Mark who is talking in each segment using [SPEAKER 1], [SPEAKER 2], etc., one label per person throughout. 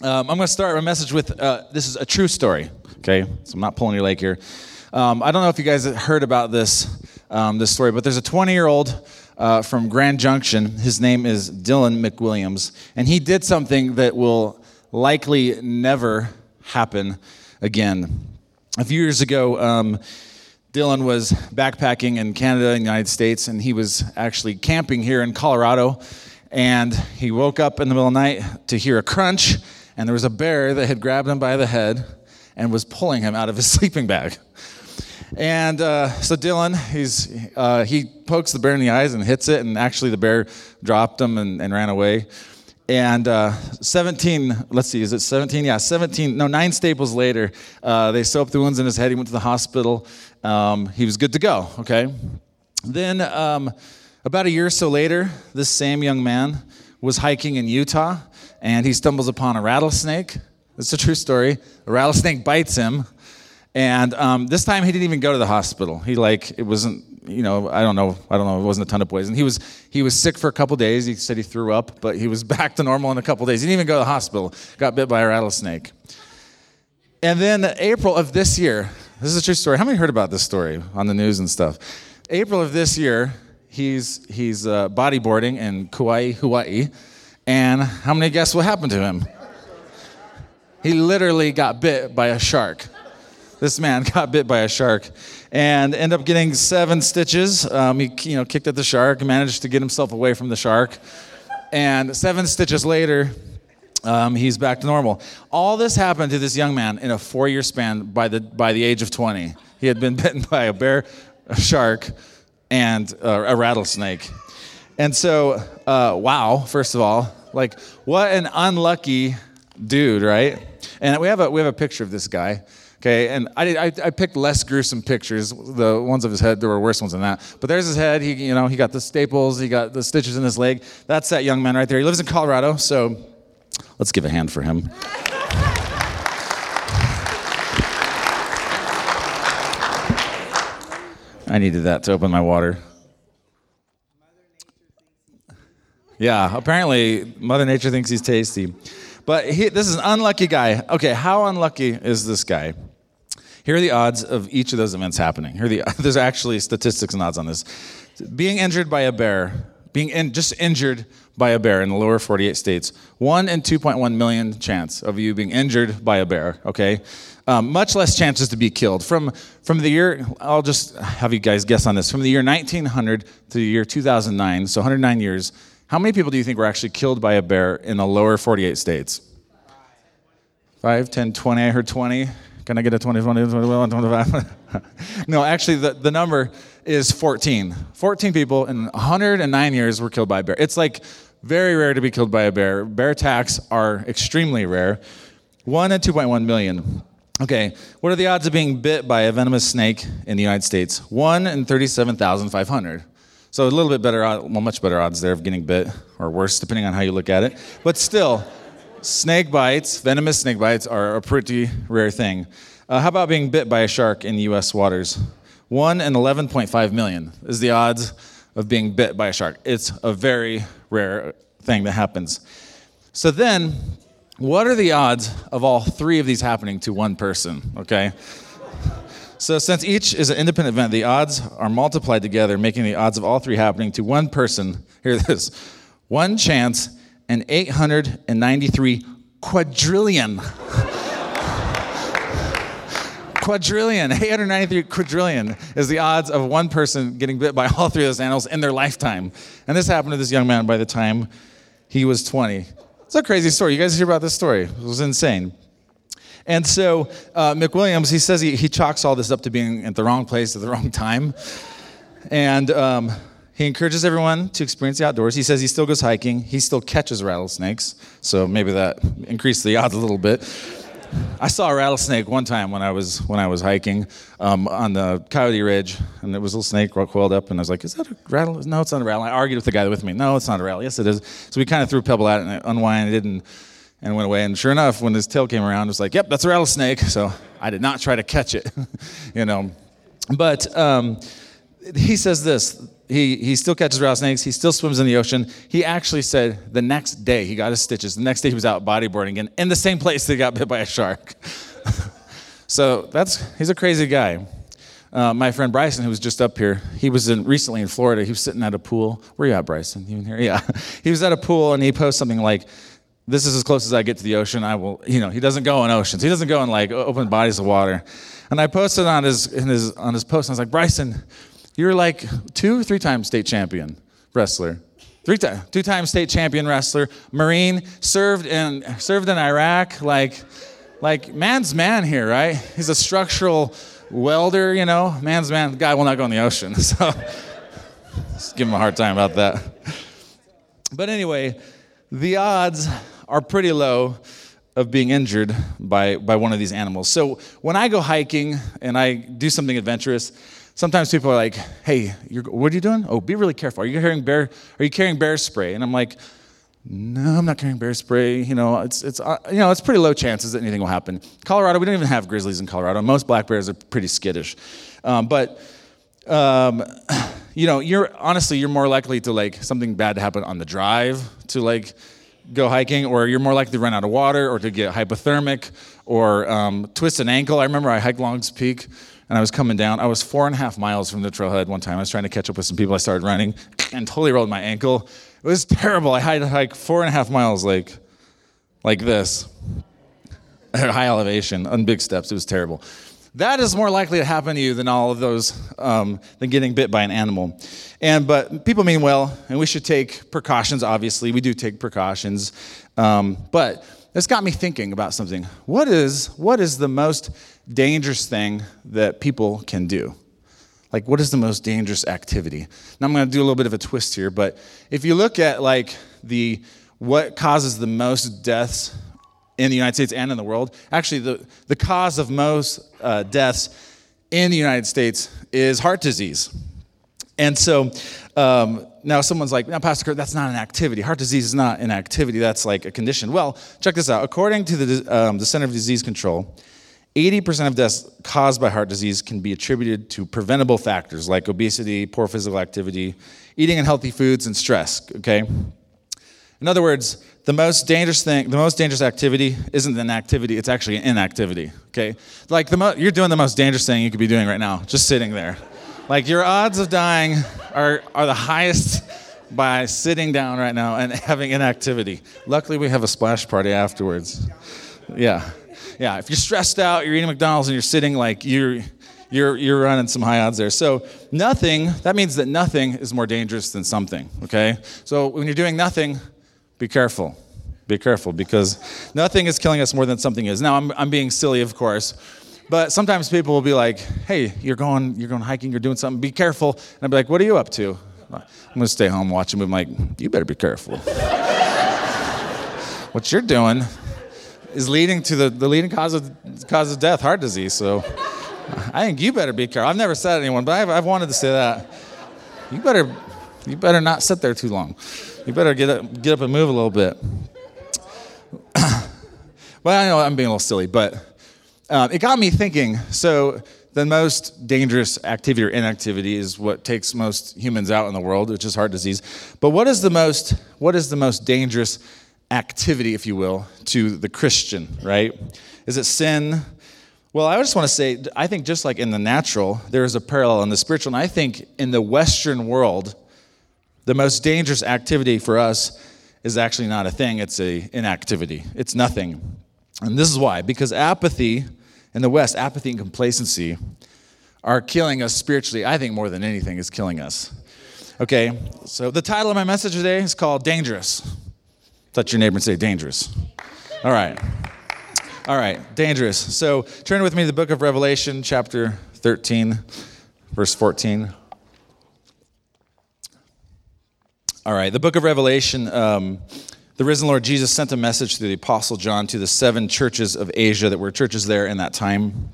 [SPEAKER 1] Um, I'm going to start my message with uh, this is a true story. Okay, so I'm not pulling your leg here. Um, I don't know if you guys heard about this um, this story, but there's a 20 year old uh, from Grand Junction. His name is Dylan McWilliams, and he did something that will likely never happen again. A few years ago, um, Dylan was backpacking in Canada and the United States, and he was actually camping here in Colorado. And he woke up in the middle of the night to hear a crunch, and there was a bear that had grabbed him by the head and was pulling him out of his sleeping bag. And uh, so Dylan, he's, uh, he pokes the bear in the eyes and hits it, and actually the bear dropped him and, and ran away. And uh, 17, let's see, is it 17? Yeah, 17, no, nine staples later, uh, they up the wounds in his head. He went to the hospital. Um, he was good to go, okay? Then, um, about a year or so later, this same young man was hiking in Utah and he stumbles upon a rattlesnake. It's a true story. A rattlesnake bites him. And um, this time he didn't even go to the hospital. He like it wasn't you know I don't know I don't know it wasn't a ton of poison. He was he was sick for a couple days. He said he threw up, but he was back to normal in a couple days. He didn't even go to the hospital. Got bit by a rattlesnake. And then April of this year, this is a true story. How many heard about this story on the news and stuff? April of this year, he's he's uh, bodyboarding in Kauai, Hawaii, and how many guess what happened to him? He literally got bit by a shark. This man got bit by a shark and ended up getting seven stitches. Um, he you know kicked at the shark, managed to get himself away from the shark, and seven stitches later, um, he's back to normal. All this happened to this young man in a four-year span by the by the age of 20. He had been bitten by a bear, a shark, and uh, a rattlesnake. And so, uh, wow, first of all, like what an unlucky dude, right? And we have a we have a picture of this guy. Okay, and I, I, I, picked less gruesome pictures. The ones of his head, there were worse ones than that. But there's his head. He, you know, he got the staples. He got the stitches in his leg. That's that young man right there. He lives in Colorado. So let's give a hand for him. I needed that to open my water. Yeah, apparently Mother Nature thinks he's tasty. But he, this is an unlucky guy. Okay, how unlucky is this guy? Here are the odds of each of those events happening. Here the, there's actually statistics and odds on this. Being injured by a bear, being in, just injured by a bear in the lower 48 states, 1 in 2.1 million chance of you being injured by a bear, okay? Um, much less chances to be killed. From, from the year, I'll just have you guys guess on this, from the year 1900 to the year 2009, so 109 years, how many people do you think were actually killed by a bear in the lower 48 states? 5, 10, 20. I heard 20. Can I get a 20, 20, 21, 25? no, actually, the, the number is 14. 14 people in 109 years were killed by a bear. It's like very rare to be killed by a bear. Bear attacks are extremely rare. 1 in 2.1 million. Okay, what are the odds of being bit by a venomous snake in the United States? 1 in 37,500. So a little bit better, well, much better odds there of getting bit, or worse, depending on how you look at it. But still, snake bites, venomous snake bites, are a pretty rare thing. Uh, how about being bit by a shark in U.S. waters? 1 in 11.5 million is the odds of being bit by a shark. It's a very rare thing that happens. So then, what are the odds of all three of these happening to one person? Okay? So, since each is an independent event, the odds are multiplied together, making the odds of all three happening to one person. Here it is one chance in 893 quadrillion. quadrillion, 893 quadrillion is the odds of one person getting bit by all three of those animals in their lifetime. And this happened to this young man by the time he was 20. It's a crazy story. You guys hear about this story? It was insane. And so uh, McWilliams, he says he, he chalks all this up to being at the wrong place at the wrong time. And um, he encourages everyone to experience the outdoors. He says he still goes hiking. He still catches rattlesnakes. So maybe that increased the odds a little bit. I saw a rattlesnake one time when I was when I was hiking um, on the Coyote Ridge, and there was a little snake coiled up, and I was like, "Is that a rattle? No, it's not a rattle." I argued with the guy with me. No, it's not a rattle. Yes, it is. So we kind of threw a pebble at it and unwinded it, and and went away. And sure enough, when his tail came around, it was like, yep, that's a rattlesnake. So I did not try to catch it, you know. But um, he says this. He, he still catches rattlesnakes. He still swims in the ocean. He actually said the next day he got his stitches. The next day he was out bodyboarding again in the same place that he got bit by a shark. so that's he's a crazy guy. Uh, my friend Bryson, who was just up here, he was in, recently in Florida. He was sitting at a pool. Where you at, Bryson? You in here? Yeah. he was at a pool and he posted something like, "This is as close as I get to the ocean. I will." You know, he doesn't go in oceans. He doesn't go in like open bodies of water. And I posted on his, his on his post. And I was like, Bryson, you're like two, three times state champion wrestler. Three two time state champion wrestler, Marine, served in served in Iraq, like like man's man here, right? He's a structural welder, you know, man's man. Guy will not go in the ocean. So just give him a hard time about that. But anyway, the odds are pretty low of being injured by, by one of these animals. So when I go hiking and I do something adventurous, sometimes people are like, "Hey, what are you doing? Oh, be really careful. Are you carrying bear? Are you carrying bear spray?" And I'm like, "No, I'm not carrying bear spray. You know, it's it's uh, you know, it's pretty low chances that anything will happen. Colorado, we don't even have grizzlies in Colorado. Most black bears are pretty skittish, um, but." Um, you know, you're honestly you're more likely to like something bad to happen on the drive to like go hiking, or you're more likely to run out of water, or to get hypothermic, or um, twist an ankle. I remember I hiked Longs Peak, and I was coming down. I was four and a half miles from the trailhead one time. I was trying to catch up with some people. I started running, and totally rolled my ankle. It was terrible. I had to hike four and a half miles like, like this, at high elevation, on big steps. It was terrible. That is more likely to happen to you than all of those, um, than getting bit by an animal. And but people mean well, and we should take precautions. Obviously, we do take precautions. Um, but this got me thinking about something. What is what is the most dangerous thing that people can do? Like, what is the most dangerous activity? Now, I'm going to do a little bit of a twist here, but if you look at like the what causes the most deaths in the United States and in the world. Actually, the, the cause of most uh, deaths in the United States is heart disease. And so um, now someone's like, now, Pastor Kurt, that's not an activity. Heart disease is not an activity, that's like a condition. Well, check this out. According to the, um, the Center for Disease Control, 80% of deaths caused by heart disease can be attributed to preventable factors like obesity, poor physical activity, eating unhealthy foods, and stress. Okay? In other words, the most dangerous thing, the most dangerous activity isn't an activity, it's actually an inactivity, okay? Like the mo- you're doing the most dangerous thing you could be doing right now, just sitting there. Like your odds of dying are, are the highest by sitting down right now and having inactivity. Luckily, we have a splash party afterwards. Yeah. Yeah, if you're stressed out, you're eating McDonald's and you're sitting like you're you're you're running some high odds there. So nothing, that means that nothing is more dangerous than something, okay? So when you're doing nothing, be careful. Be careful because nothing is killing us more than something is. Now, I'm, I'm being silly, of course, but sometimes people will be like, hey, you're going, you're going hiking, you're doing something, be careful. And I'll be like, what are you up to? I'm to stay home, watch a movie. I'm like, you better be careful. what you're doing is leading to the, the leading cause of, cause of death, heart disease. So I think you better be careful. I've never said anyone, but I've, I've wanted to say that. You better, you better not sit there too long. You better get up, get up and move a little bit. well, I know I'm being a little silly, but um, it got me thinking. So, the most dangerous activity or inactivity is what takes most humans out in the world, which is heart disease. But what is the most what is the most dangerous activity, if you will, to the Christian, right? Is it sin? Well, I just want to say, I think just like in the natural, there is a parallel in the spiritual. And I think in the Western world, the most dangerous activity for us is actually not a thing, it's a inactivity. It's nothing. And this is why because apathy in the West, apathy and complacency are killing us spiritually. I think more than anything is killing us. Okay, so the title of my message today is called Dangerous. Touch your neighbor and say, Dangerous. All right. All right, dangerous. So turn with me to the book of Revelation, chapter 13, verse 14. All right, the book of Revelation, um, the risen Lord Jesus sent a message through the Apostle John to the seven churches of Asia that were churches there in that time.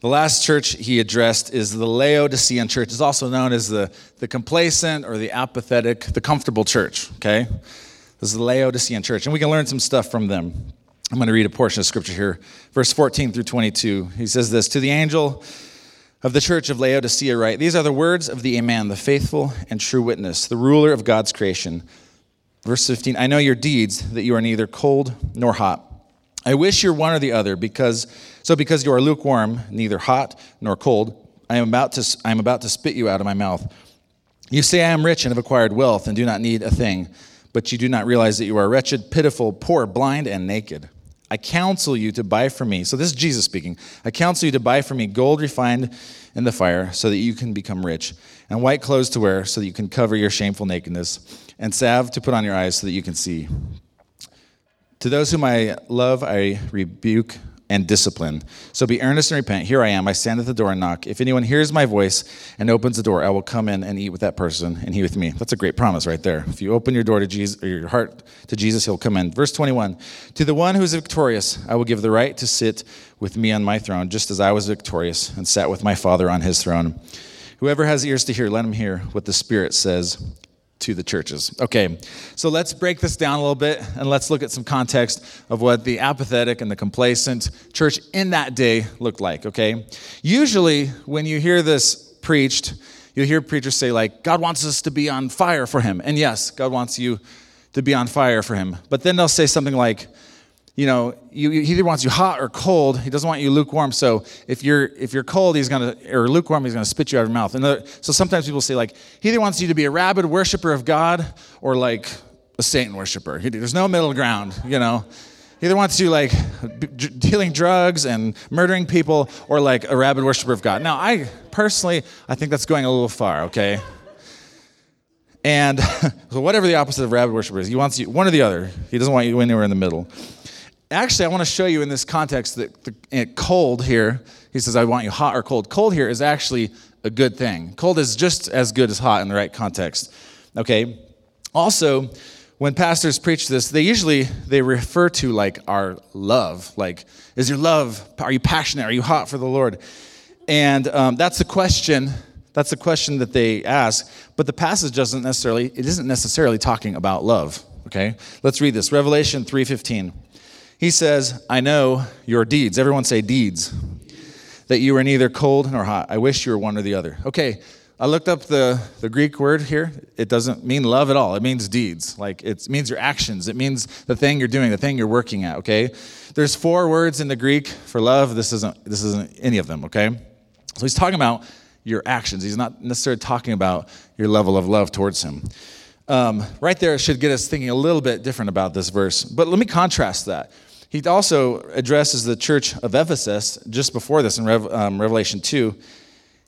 [SPEAKER 1] The last church he addressed is the Laodicean church. It's also known as the, the complacent or the apathetic, the comfortable church, okay? This is the Laodicean church, and we can learn some stuff from them. I'm going to read a portion of scripture here, verse 14 through 22. He says this To the angel of the church of Laodicea write These are the words of the Amen, the faithful and true witness, the ruler of God's creation. Verse 15 I know your deeds, that you are neither cold nor hot. I wish you're one or the other, because so because you are lukewarm, neither hot nor cold, I am about to, I am about to spit you out of my mouth. You say, I am rich and have acquired wealth and do not need a thing, but you do not realize that you are wretched, pitiful, poor, blind, and naked. I counsel you to buy from me. So this is Jesus speaking. I counsel you to buy from me gold refined in the fire so that you can become rich, and white clothes to wear so that you can cover your shameful nakedness, and salve to put on your eyes so that you can see. To those whom I love, I rebuke and discipline. So be earnest and repent. Here I am. I stand at the door and knock. If anyone hears my voice and opens the door, I will come in and eat with that person and he with me. That's a great promise right there. If you open your door to Jesus or your heart to Jesus, he'll come in. Verse 21. To the one who is victorious, I will give the right to sit with me on my throne, just as I was victorious and sat with my Father on his throne. Whoever has ears to hear, let him hear what the Spirit says to the churches. Okay, so let's break this down a little bit and let's look at some context of what the apathetic and the complacent church in that day looked like, okay? Usually, when you hear this preached, you'll hear preachers say, like, God wants us to be on fire for Him. And yes, God wants you to be on fire for Him. But then they'll say something like, you know, you, he either wants you hot or cold. He doesn't want you lukewarm. So if you're if you're cold, he's gonna or lukewarm, he's gonna spit you out of your mouth. And so sometimes people say like he either wants you to be a rabid worshiper of God or like a Satan worshiper. There's no middle ground. You know, he either wants you like dealing drugs and murdering people or like a rabid worshiper of God. Now, I personally I think that's going a little far. Okay. And so whatever the opposite of rabid worshiper is, he wants you one or the other. He doesn't want you anywhere in the middle. Actually, I want to show you in this context that the, cold here, he says, I want you hot or cold. Cold here is actually a good thing. Cold is just as good as hot in the right context. Okay? Also, when pastors preach this, they usually they refer to like our love. Like, is your love, are you passionate? Are you hot for the Lord? And um, that's the question. That's the question that they ask. But the passage doesn't necessarily, it isn't necessarily talking about love. Okay? Let's read this. Revelation 3.15. He says, I know your deeds. Everyone say deeds. That you are neither cold nor hot. I wish you were one or the other. Okay, I looked up the, the Greek word here. It doesn't mean love at all. It means deeds. Like it means your actions. It means the thing you're doing, the thing you're working at, okay? There's four words in the Greek for love. This isn't this isn't any of them, okay? So he's talking about your actions. He's not necessarily talking about your level of love towards him. Um, right there should get us thinking a little bit different about this verse. But let me contrast that. He also addresses the church of Ephesus just before this in Rev, um, Revelation 2.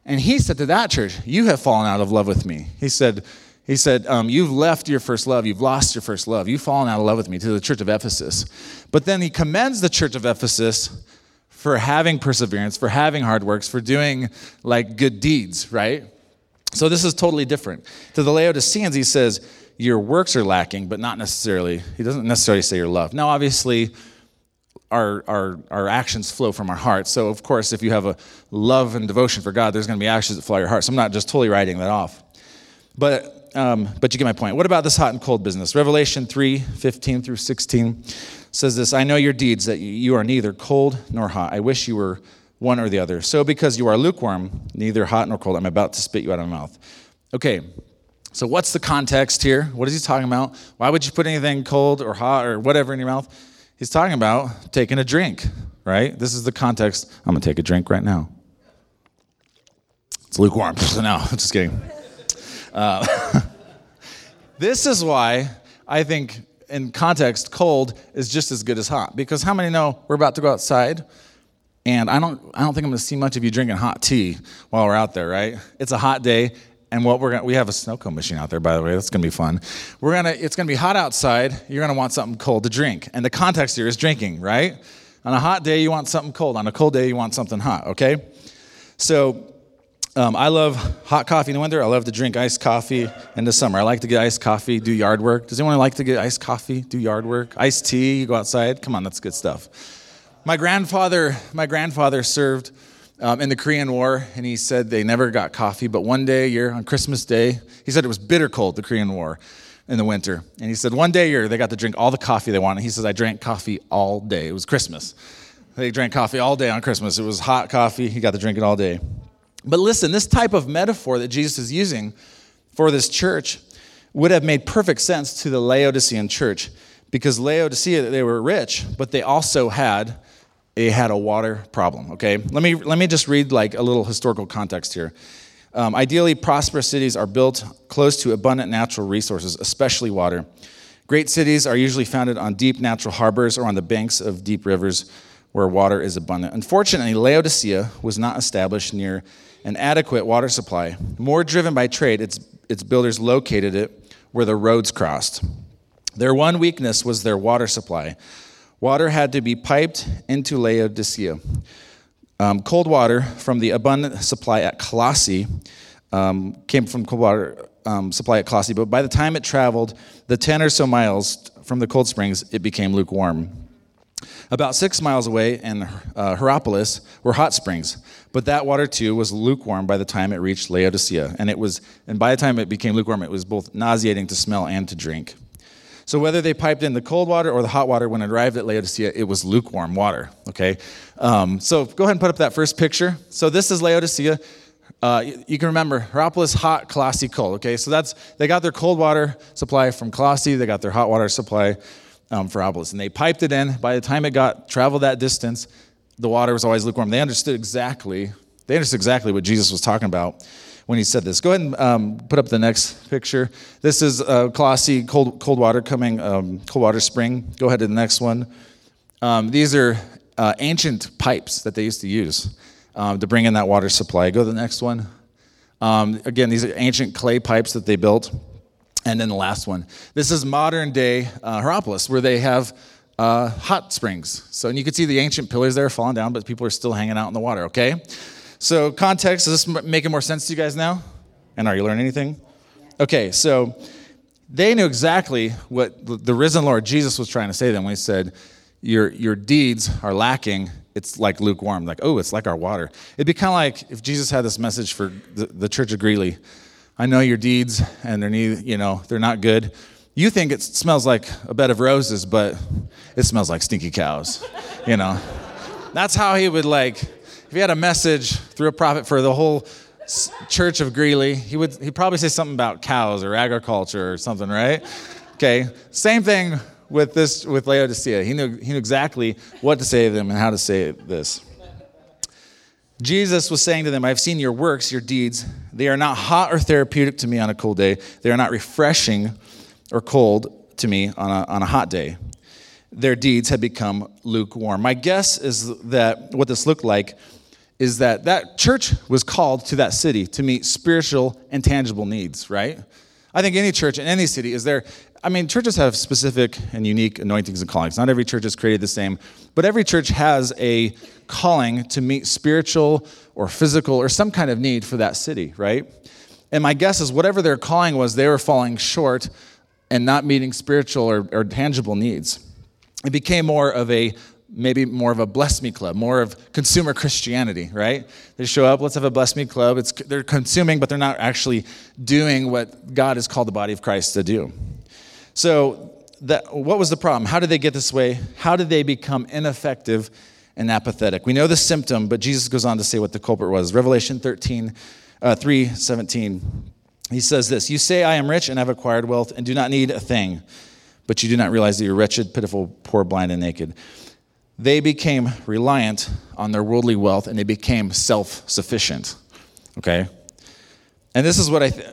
[SPEAKER 1] And he said to that church, You have fallen out of love with me. He said, he said, um, You've left your first love. You've lost your first love. You've fallen out of love with me to the church of Ephesus. But then he commends the church of Ephesus for having perseverance, for having hard works, for doing like good deeds, right? So this is totally different. To the Laodiceans, he says, Your works are lacking, but not necessarily. He doesn't necessarily say your love. Now, obviously, our, our, our actions flow from our hearts. So, of course, if you have a love and devotion for God, there's going to be actions that flow your heart. So, I'm not just totally writing that off. But, um, but you get my point. What about this hot and cold business? Revelation 3 15 through 16 says this I know your deeds, that you are neither cold nor hot. I wish you were one or the other. So, because you are lukewarm, neither hot nor cold, I'm about to spit you out of my mouth. Okay, so what's the context here? What is he talking about? Why would you put anything cold or hot or whatever in your mouth? He's talking about taking a drink, right? This is the context. I'm going to take a drink right now. It's lukewarm. no, I'm just kidding. Uh, this is why I think, in context, cold is just as good as hot. Because how many know we're about to go outside? And I don't, I don't think I'm going to see much of you drinking hot tea while we're out there, right? It's a hot day. And what we're gonna, we have a snow cone machine out there, by the way. That's gonna be fun. We're gonna, it's gonna be hot outside. You're gonna want something cold to drink. And the context here is drinking, right? On a hot day, you want something cold. On a cold day, you want something hot, okay? So um, I love hot coffee in the winter. I love to drink iced coffee in the summer. I like to get iced coffee, do yard work. Does anyone like to get iced coffee, do yard work? Iced tea, you go outside. Come on, that's good stuff. My grandfather, my grandfather served um, in the Korean War, and he said they never got coffee, but one day a year, on Christmas Day, he said it was bitter cold, the Korean War, in the winter. And he said one day a year, they got to drink all the coffee they wanted. He says, I drank coffee all day. It was Christmas. They drank coffee all day on Christmas. It was hot coffee. He got to drink it all day. But listen, this type of metaphor that Jesus is using for this church would have made perfect sense to the Laodicean church because Laodicea, they were rich, but they also had they had a water problem. Okay, let me let me just read like a little historical context here. Um, ideally, prosperous cities are built close to abundant natural resources, especially water. Great cities are usually founded on deep natural harbors or on the banks of deep rivers where water is abundant. Unfortunately, Laodicea was not established near an adequate water supply. More driven by trade, its, its builders located it where the roads crossed. Their one weakness was their water supply. Water had to be piped into Laodicea. Um, cold water from the abundant supply at Colossae um, came from cold water um, supply at Colossae, but by the time it traveled the 10 or so miles from the cold springs, it became lukewarm. About six miles away in uh, Hierapolis were hot springs, but that water too was lukewarm by the time it reached Laodicea, and it was, and by the time it became lukewarm, it was both nauseating to smell and to drink. So whether they piped in the cold water or the hot water, when it arrived at Laodicea, it was lukewarm water. Okay, um, so go ahead and put up that first picture. So this is Laodicea. Uh, you, can remember Hierapolis hot, Colossae cold. Okay, so that's they got their cold water supply from Colossae. They got their hot water supply um, for Hierapolis, and they piped it in. By the time it got traveled that distance, the water was always lukewarm. They understood exactly. They understood exactly what Jesus was talking about when he said this. Go ahead and um, put up the next picture. This is uh, Colossae cold, cold water coming, um, cold water spring. Go ahead to the next one. Um, these are uh, ancient pipes that they used to use um, to bring in that water supply. Go to the next one. Um, again, these are ancient clay pipes that they built. And then the last one. This is modern day uh, Hierapolis, where they have uh, hot springs. So, and you can see the ancient pillars there falling down, but people are still hanging out in the water, okay? So, context, is this making more sense to you guys now? And are you learning anything? Okay, so they knew exactly what the risen Lord Jesus was trying to say to them when he said, Your, your deeds are lacking it's like lukewarm, like, oh, it's like our water. It'd be kind of like if Jesus had this message for the, the church of Greeley. I know your deeds and they're, need, you know, they're not good. You think it smells like a bed of roses, but it smells like stinky cows, you know. That's how he would like, if he had a message through a prophet for the whole church of Greeley, he would he'd probably say something about cows or agriculture or something, right? Okay. Same thing with this with Laodicea. He knew, he knew exactly what to say to them and how to say this. Jesus was saying to them, I've seen your works, your deeds. They are not hot or therapeutic to me on a cold day. They are not refreshing or cold to me on a, on a hot day. Their deeds had become lukewarm. My guess is that what this looked like is that that church was called to that city to meet spiritual and tangible needs, right? I think any church in any city is there I mean, churches have specific and unique anointings and callings. Not every church is created the same, but every church has a calling to meet spiritual or physical or some kind of need for that city, right? And my guess is whatever their calling was, they were falling short and not meeting spiritual or, or tangible needs. It became more of a maybe more of a bless me club, more of consumer Christianity, right? They show up, let's have a bless me club. It's, they're consuming, but they're not actually doing what God has called the body of Christ to do. So, that, what was the problem? How did they get this way? How did they become ineffective and apathetic? We know the symptom, but Jesus goes on to say what the culprit was. Revelation 13, uh, 3 17. He says this You say, I am rich and have acquired wealth and do not need a thing, but you do not realize that you're wretched, pitiful, poor, blind, and naked. They became reliant on their worldly wealth and they became self sufficient. Okay? And this is what I, th-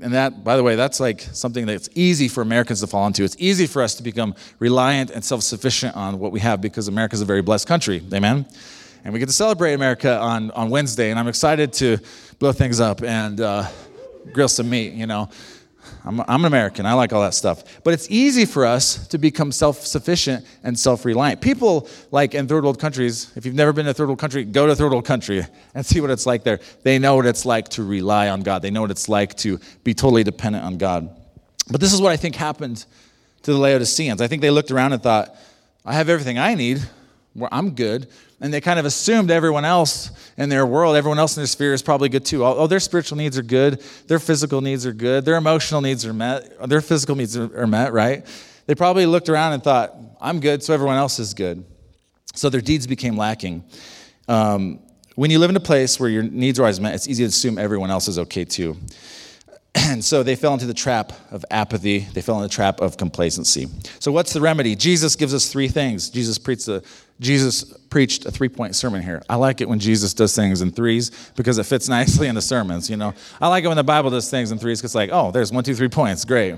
[SPEAKER 1] and that, by the way, that's like something that's easy for Americans to fall into. It's easy for us to become reliant and self sufficient on what we have because America is a very blessed country. Amen? And we get to celebrate America on, on Wednesday, and I'm excited to blow things up and uh, grill some meat, you know. I'm, I'm an American. I like all that stuff. But it's easy for us to become self sufficient and self reliant. People, like in third world countries, if you've never been to a third world country, go to third world country and see what it's like there. They know what it's like to rely on God, they know what it's like to be totally dependent on God. But this is what I think happened to the Laodiceans. I think they looked around and thought, I have everything I need. I'm good and they kind of assumed everyone else in their world, everyone else in their sphere is probably good too. Oh, their spiritual needs are good, their physical needs are good, their emotional needs are met, their physical needs are, met, right? They probably looked around and thought, I'm good, so everyone else is good. So their deeds became lacking. Um, when you live in a place where your needs are always met, it's easy to assume everyone else is okay too. And so they fell into the trap of apathy. They fell in the trap of complacency. So what's the remedy? Jesus gives us three things. Jesus preached a, Jesus preached a three-point sermon here. I like it when Jesus does things in threes because it fits nicely in the sermons. You know, I like it when the Bible does things in threes because, like, oh, there's one, two, three points. Great.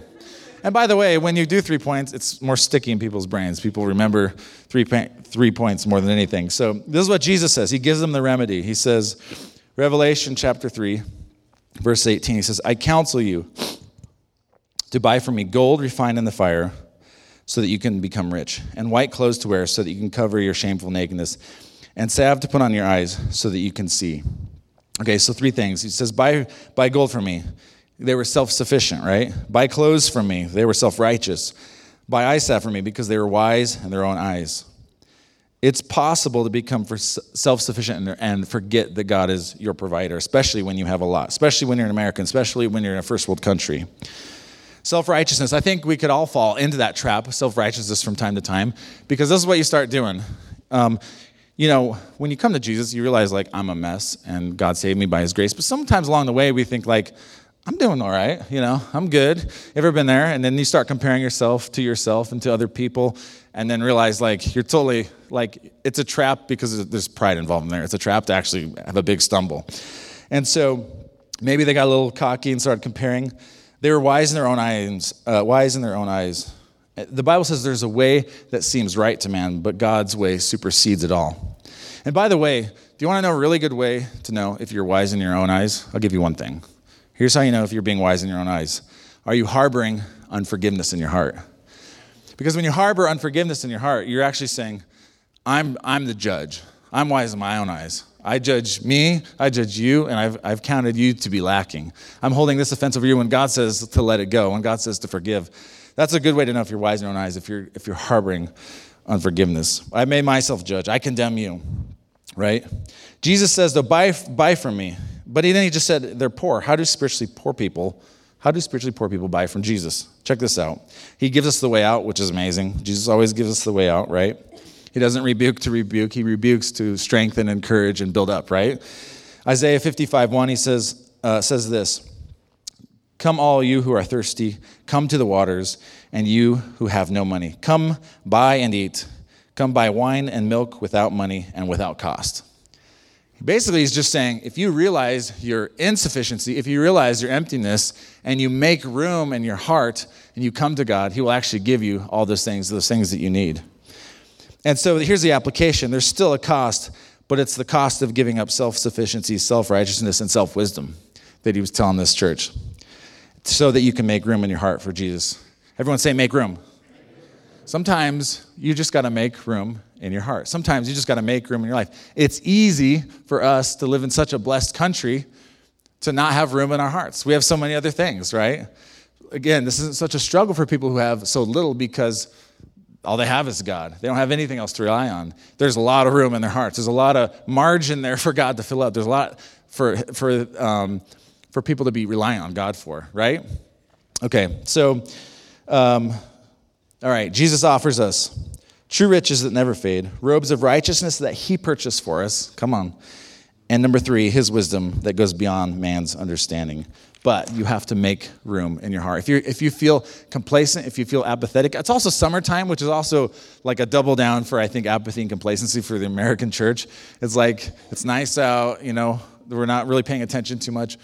[SPEAKER 1] And by the way, when you do three points, it's more sticky in people's brains. People remember three, three points more than anything. So this is what Jesus says. He gives them the remedy. He says, Revelation chapter 3, verse 18, he says, I counsel you to buy from me gold refined in the fire so that you can become rich, and white clothes to wear so that you can cover your shameful nakedness, and salve to put on your eyes so that you can see. Okay, so three things. He says, Buy, buy gold from me. They were self sufficient, right? Buy clothes from me. They were self righteous. Buy eye salve me because they were wise in their own eyes. It's possible to become self sufficient and forget that God is your provider, especially when you have a lot, especially when you're an American, especially when you're in a first world country. Self righteousness, I think we could all fall into that trap, self righteousness from time to time, because this is what you start doing. Um, you know, when you come to Jesus, you realize, like, I'm a mess and God saved me by his grace. But sometimes along the way, we think, like, I'm doing all right, you know, I'm good. Ever been there? And then you start comparing yourself to yourself and to other people, and then realize like you're totally like it's a trap because there's pride involved in there. It's a trap to actually have a big stumble. And so maybe they got a little cocky and started comparing. They were wise in their own eyes, uh, wise in their own eyes. The Bible says there's a way that seems right to man, but God's way supersedes it all. And by the way, if you want to know a really good way to know if you're wise in your own eyes, I'll give you one thing. Here's how you know if you're being wise in your own eyes. Are you harboring unforgiveness in your heart? Because when you harbor unforgiveness in your heart, you're actually saying, I'm, I'm the judge. I'm wise in my own eyes. I judge me, I judge you, and I've, I've counted you to be lacking. I'm holding this offense over you when God says to let it go, when God says to forgive. That's a good way to know if you're wise in your own eyes, if you're, if you're harboring unforgiveness. I made myself judge. I condemn you, right? Jesus says, though, buy, buy from me. But then he just said they're poor. How do spiritually poor people, how do spiritually poor people buy from Jesus? Check this out. He gives us the way out, which is amazing. Jesus always gives us the way out, right? He doesn't rebuke to rebuke, he rebukes to strengthen, encourage, and build up, right? Isaiah 55 1, he says, uh, says this Come, all you who are thirsty, come to the waters, and you who have no money. Come buy and eat. Come buy wine and milk without money and without cost. Basically, he's just saying if you realize your insufficiency, if you realize your emptiness, and you make room in your heart and you come to God, he will actually give you all those things, those things that you need. And so here's the application there's still a cost, but it's the cost of giving up self sufficiency, self righteousness, and self wisdom that he was telling this church so that you can make room in your heart for Jesus. Everyone say, make room. Sometimes you just got to make room in your heart. Sometimes you just got to make room in your life. It's easy for us to live in such a blessed country to not have room in our hearts. We have so many other things, right? Again, this isn't such a struggle for people who have so little because all they have is God. They don't have anything else to rely on. There's a lot of room in their hearts. There's a lot of margin there for God to fill up. There's a lot for for um, for people to be relying on God for, right? Okay, so um, all right, Jesus offers us true riches that never fade, robes of righteousness that he purchased for us. Come on. And number three, his wisdom that goes beyond man's understanding. But you have to make room in your heart. If, you if you feel complacent, if you feel apathetic, it's also summertime, which is also like a double down for, I think, apathy and complacency for the American church. It's like, it's nice out, you know, we're not really paying attention too much.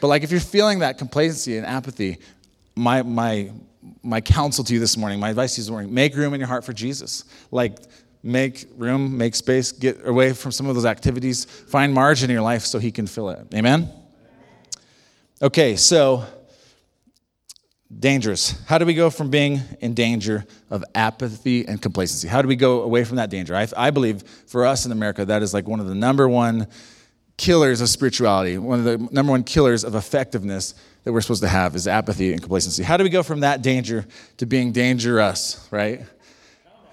[SPEAKER 1] But like, if you're feeling that complacency and apathy, my, my my counsel to you this morning, my advice to you this morning, make room in your heart for Jesus. Like, make room, make space, get away from some of those activities, find margin in your life so He can fill it. Amen? Okay, so dangerous. How do we go from being in danger of apathy and complacency? How do we go away from that danger? I, I believe for us in America, that is like one of the number one killers of spirituality, one of the number one killers of effectiveness that we're supposed to have is apathy and complacency. How do we go from that danger to being dangerous, right?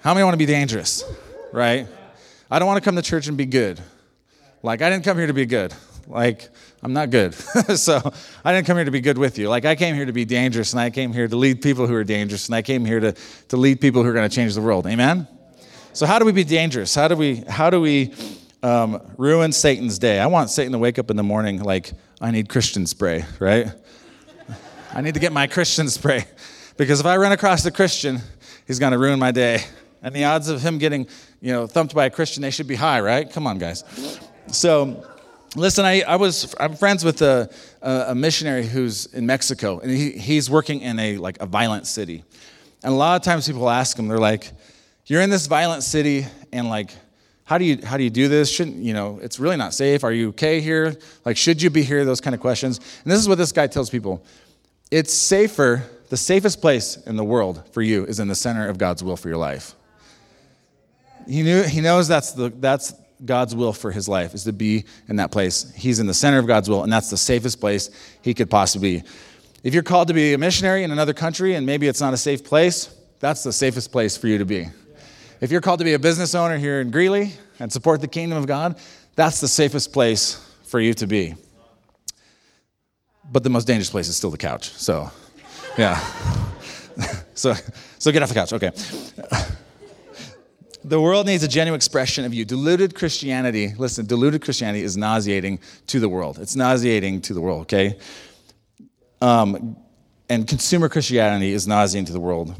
[SPEAKER 1] How many want to be dangerous, right? I don't want to come to church and be good. Like, I didn't come here to be good. Like, I'm not good. so I didn't come here to be good with you. Like, I came here to be dangerous, and I came here to lead people who are dangerous, and I came here to, to lead people who are going to change the world. Amen? So, how do we be dangerous? How do we, how do we um, ruin Satan's day. I want Satan to wake up in the morning like, I need Christian spray, right? I need to get my Christian spray. Because if I run across a Christian, he's going to ruin my day. And the odds of him getting, you know, thumped by a Christian, they should be high, right? Come on, guys. So, listen, I, I was, I'm friends with a, a missionary who's in Mexico, and he, he's working in a, like, a violent city. And a lot of times people ask him, they're like, you're in this violent city, and like, how do you how do you do this? Shouldn't you know? It's really not safe. Are you okay here? Like, should you be here? Those kind of questions. And this is what this guy tells people: It's safer. The safest place in the world for you is in the center of God's will for your life. He knew he knows that's the that's God's will for his life is to be in that place. He's in the center of God's will, and that's the safest place he could possibly be. If you're called to be a missionary in another country and maybe it's not a safe place, that's the safest place for you to be. If you're called to be a business owner here in Greeley and support the kingdom of God, that's the safest place for you to be. But the most dangerous place is still the couch. So, yeah. so, so get off the couch. Okay. The world needs a genuine expression of you. Diluted Christianity, listen, diluted Christianity is nauseating to the world. It's nauseating to the world, okay? Um, and consumer Christianity is nauseating to the world.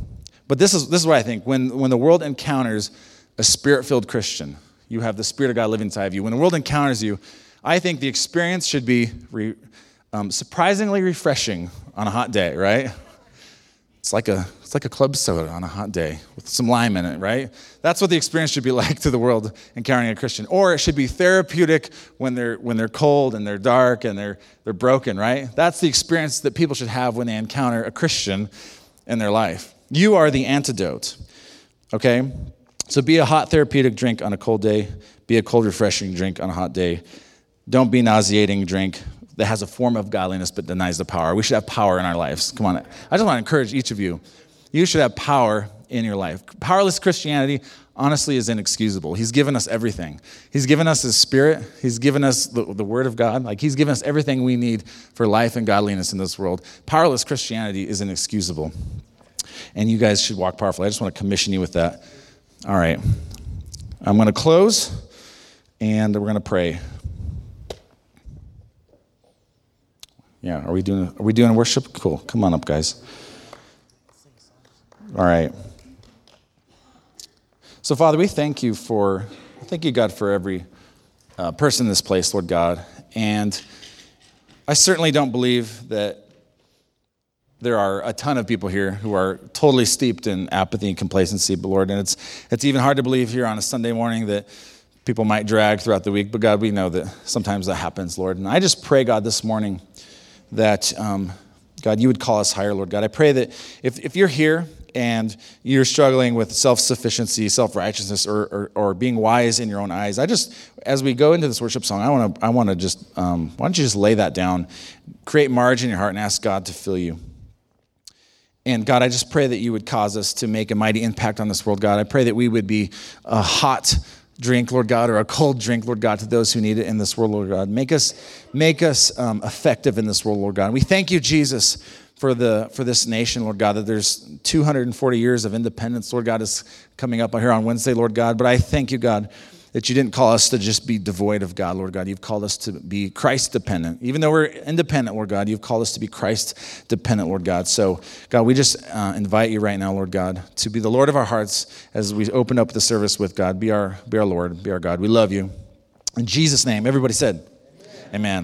[SPEAKER 1] But this is, this is what I think. When, when the world encounters a spirit filled Christian, you have the Spirit of God living inside of you. When the world encounters you, I think the experience should be re, um, surprisingly refreshing on a hot day, right? It's like a it's like a club soda on a hot day with some lime in it, right? That's what the experience should be like to the world encountering a Christian. Or it should be therapeutic when they're when they're cold and they're dark and they're they're broken, right? That's the experience that people should have when they encounter a Christian in their life. You are the antidote. Okay? So be a hot therapeutic drink on a cold day, be a cold refreshing drink on a hot day. Don't be nauseating drink that has a form of godliness but denies the power. We should have power in our lives. Come on. I just want to encourage each of you. You should have power in your life. Powerless Christianity, honestly, is inexcusable. He's given us everything. He's given us His Spirit, He's given us the, the Word of God. Like, He's given us everything we need for life and godliness in this world. Powerless Christianity is inexcusable. And you guys should walk powerfully. I just want to commission you with that. All right. I'm going to close and we're going to pray. Yeah, are we doing are we doing worship? Cool. Come on up, guys. All right. So, Father, we thank you for thank you, God, for every uh, person in this place, Lord God. And I certainly don't believe that there are a ton of people here who are totally steeped in apathy and complacency, but Lord, and it's it's even hard to believe here on a Sunday morning that people might drag throughout the week, but God, we know that sometimes that happens, Lord. And I just pray, God, this morning that, um, God, you would call us higher, Lord God. I pray that if, if you're here and you're struggling with self sufficiency, self righteousness, or, or, or, being wise in your own eyes, I just, as we go into this worship song, I want to I wanna just, um, why don't you just lay that down, create margin in your heart, and ask God to fill you. And God, I just pray that you would cause us to make a mighty impact on this world, God. I pray that we would be a hot, drink, Lord God, or a cold drink, Lord God, to those who need it in this world, Lord God. Make us, make us um, effective in this world, Lord God. And we thank you, Jesus, for the for this nation, Lord God, that there's 240 years of independence, Lord God, is coming up here on Wednesday, Lord God. But I thank you, God, that you didn't call us to just be devoid of God, Lord God. You've called us to be Christ dependent. Even though we're independent, Lord God, you've called us to be Christ dependent, Lord God. So, God, we just uh, invite you right now, Lord God, to be the Lord of our hearts as we open up the service with God. Be our, be our Lord, be our God. We love you. In Jesus' name, everybody said, Amen. Amen.